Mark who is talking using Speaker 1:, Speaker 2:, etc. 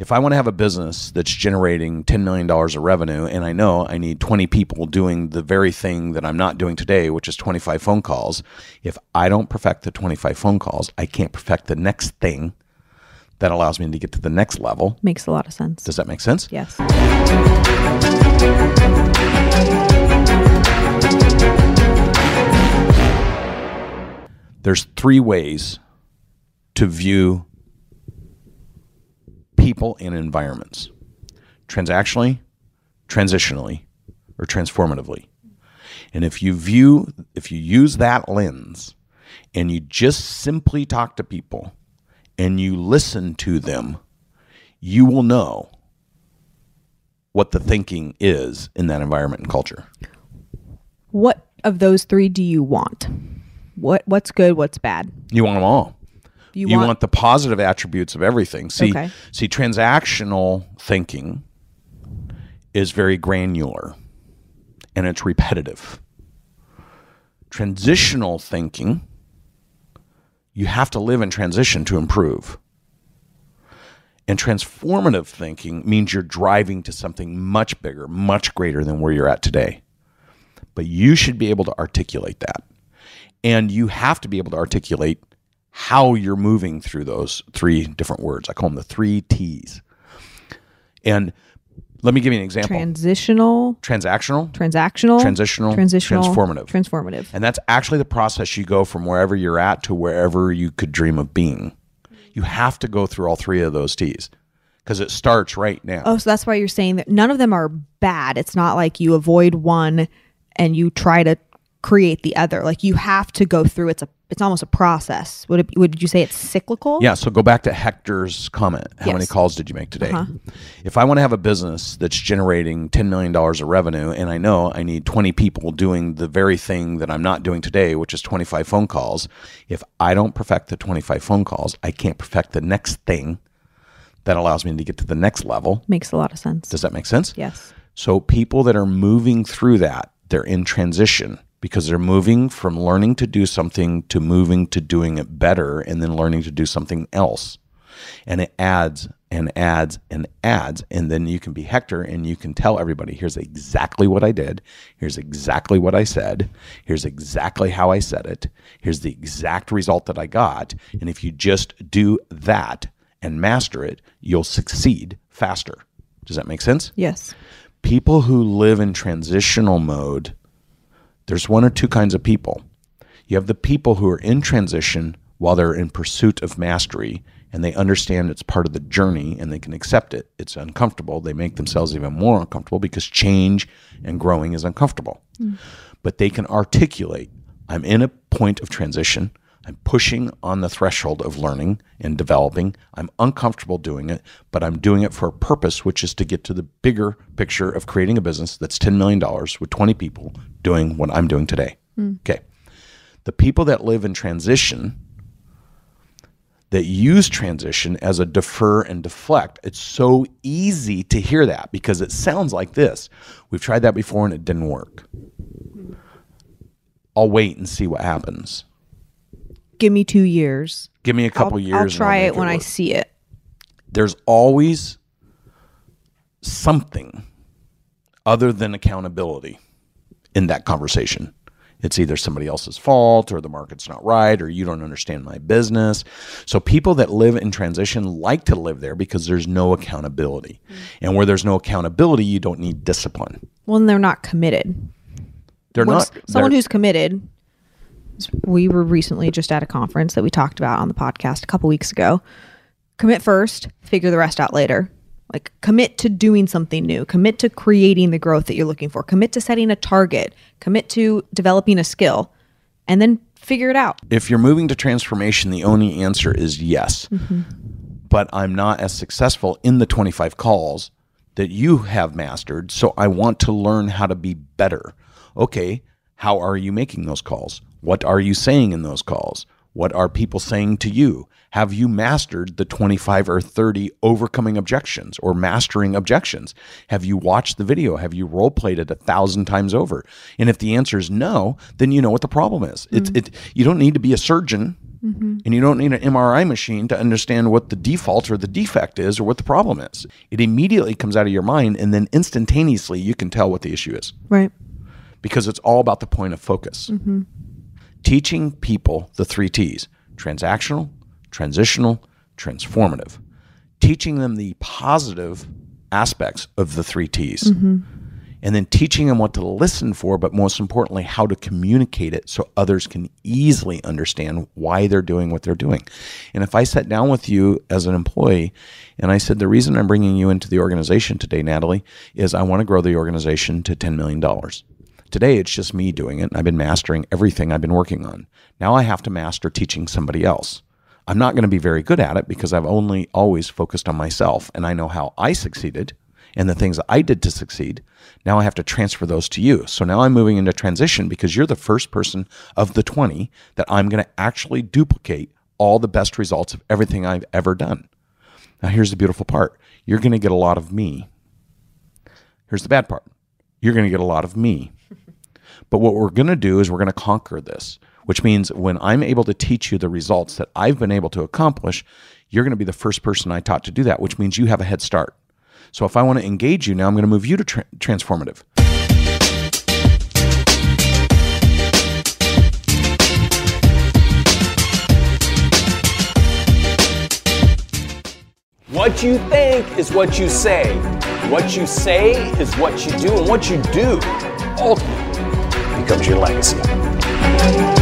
Speaker 1: if I want to have a business that's generating $10 million of revenue and I know I need 20 people doing the very thing that I'm not doing today, which is 25 phone calls, if I don't perfect the 25 phone calls, I can't perfect the next thing that allows me to get to the next level.
Speaker 2: Makes a lot of sense.
Speaker 1: Does that make sense?
Speaker 2: Yes.
Speaker 1: There's three ways to view people and environments transactionally, transitionally, or transformatively. And if you view, if you use that lens and you just simply talk to people and you listen to them, you will know what the thinking is in that environment and culture.
Speaker 2: What of those three do you want? What what's good, what's bad?
Speaker 1: You want them all.
Speaker 2: You,
Speaker 1: you want, the positive attributes of everything. See,
Speaker 2: Okay.
Speaker 1: see, transactional thinking is very granular and it's repetitive. Transitional thinking, you have to live in transition to improve. And transformative thinking means you're driving to something much bigger, much greater than where you're at today. But you should be able to articulate that. And you have to be able to articulate how you're moving through those three different words. I call them the three T's. And let me give you an example
Speaker 2: transitional,
Speaker 1: transactional,
Speaker 2: transactional,
Speaker 1: Transitional,
Speaker 2: transitional,
Speaker 1: transformative.
Speaker 2: transformative.
Speaker 1: and that's actually the process you go from wherever you're at to wherever you could dream of being. You have to go through all three of those T's because it starts right now.
Speaker 2: Oh, so that's why you're saying that none of them are bad. It's not like you avoid one and you try to create the other. Like you have to go through. It's a. It's almost a process. Would it? Would you say it's cyclical?
Speaker 1: Yeah, so go back to Hector's comment. How many calls did you make today?
Speaker 2: Uh-huh.
Speaker 1: If I want to have a business that's generating $10 million of revenue and I know I need 20 people doing the very thing that I'm not doing today, which is 25 phone calls, if I don't perfect the 25 phone calls, I can't perfect the next thing that allows me to get to the next level.
Speaker 2: Makes a lot of sense.
Speaker 1: Does that make sense?
Speaker 2: yes.
Speaker 1: So people that are moving through that, they're in transition because they're moving from learning to do something to moving to doing it better and then learning to do something else. And it adds and adds and adds. And then you can be Hector and you can tell everybody here's exactly what I did. Here's exactly what I said. Here's exactly how I said it. Here's the exact result that I got. And if you just do that and master it, you'll succeed faster. Does that make sense?
Speaker 2: Yes.
Speaker 1: people who live in transitional mode, there's one or two kinds of people. You have the people who are in transition while they're in pursuit of mastery and they understand it's part of the journey and they can accept it. It's uncomfortable. They make themselves even more uncomfortable because change and growing is uncomfortable. Mm. But they can articulate I'm in a point of transition. I'm pushing on the threshold of learning and developing. I'm uncomfortable doing it, but I'm doing it for a purpose, which is to get to the bigger picture of creating a business that's $10 million with 20 people doing what I'm doing today. Hmm. Okay. The people that live in transition, that use transition as a defer and deflect, it's so easy to hear that because it sounds like this. We've tried that before and it didn't work. Hmm. I'll wait and see what happens.
Speaker 2: Give me two years.
Speaker 1: Give me a couple
Speaker 2: I'll,
Speaker 1: years.
Speaker 2: I'll try
Speaker 1: make
Speaker 2: it when I see it.
Speaker 1: There's always something other than accountability in that conversation. It's either somebody else's fault or the market's not right or you don't understand my business. So people that live in transition like to live there because there's no accountability. Mm. And where there's no accountability, you don't need discipline.
Speaker 2: Well, and they're not committed.
Speaker 1: They're
Speaker 2: Once-
Speaker 1: not
Speaker 2: someone
Speaker 1: they're-
Speaker 2: who's committed. We were recently just at a conference that we talked about on the podcast a couple weeks ago. Commit first, figure the rest out later. Like commit to doing something new, commit to creating the growth that you're looking for, commit to setting a target, commit to developing a skill, and then figure it out.
Speaker 1: if you're moving to transformation, the only answer is yes. Mm-hmm. But I'm not as successful in the 25 calls that you have mastered. So I want to learn how to be better. Okay, how are you making those calls? What are you saying in those calls? What are people saying to you? Have you mastered the 25 or 30 overcoming objections or mastering objections? Have you watched the video? Have you role played it a thousand times over? And if the answer is no, then you know what the problem is. It's mm. it you don't need to be a surgeon mm-hmm. And you don't need an MRI machine to understand what the default or the defect is or what the problem is. It immediately comes out of your mind, and then instantaneously you can tell what the issue is
Speaker 2: Right.
Speaker 1: Because it's all about the point of focus. Mm-hmm. Teaching people the three T's transactional, transitional, transformative. Teaching them the positive aspects of the three T's. Mm-hmm. And then teaching them what to listen for, but most importantly, how to communicate it so others can easily understand why they're doing what they're doing. And if I sat down with you as an employee and I said, The reason I'm bringing you into the organization today, Natalie, is I want to grow the organization to $10 million. Today, it's just me doing it. and I've been mastering everything I've been working on. Now I have to master teaching somebody else. I'm not going to be very good at it because I've only always focused on myself and I know how I succeeded and the things I did to succeed. Now I have to transfer those to you. So now I'm moving into transition because you're the first person of the 20 that I'm going to actually duplicate all the best results of everything I've ever done. Now, here's the beautiful part you're going to get a lot of me. Here's the bad part you're going to get a lot of me. But what we're going to do is we're going to conquer this, which means when I'm able to teach you the results that I've been able to accomplish, you're going to be the first person I taught to do that, which means you have a head start. So if I want to engage you now, I'm going to move you to tra- transformative.
Speaker 3: What you think is what you say. What you say is what you do, and what you do ultimately becomes your legacy.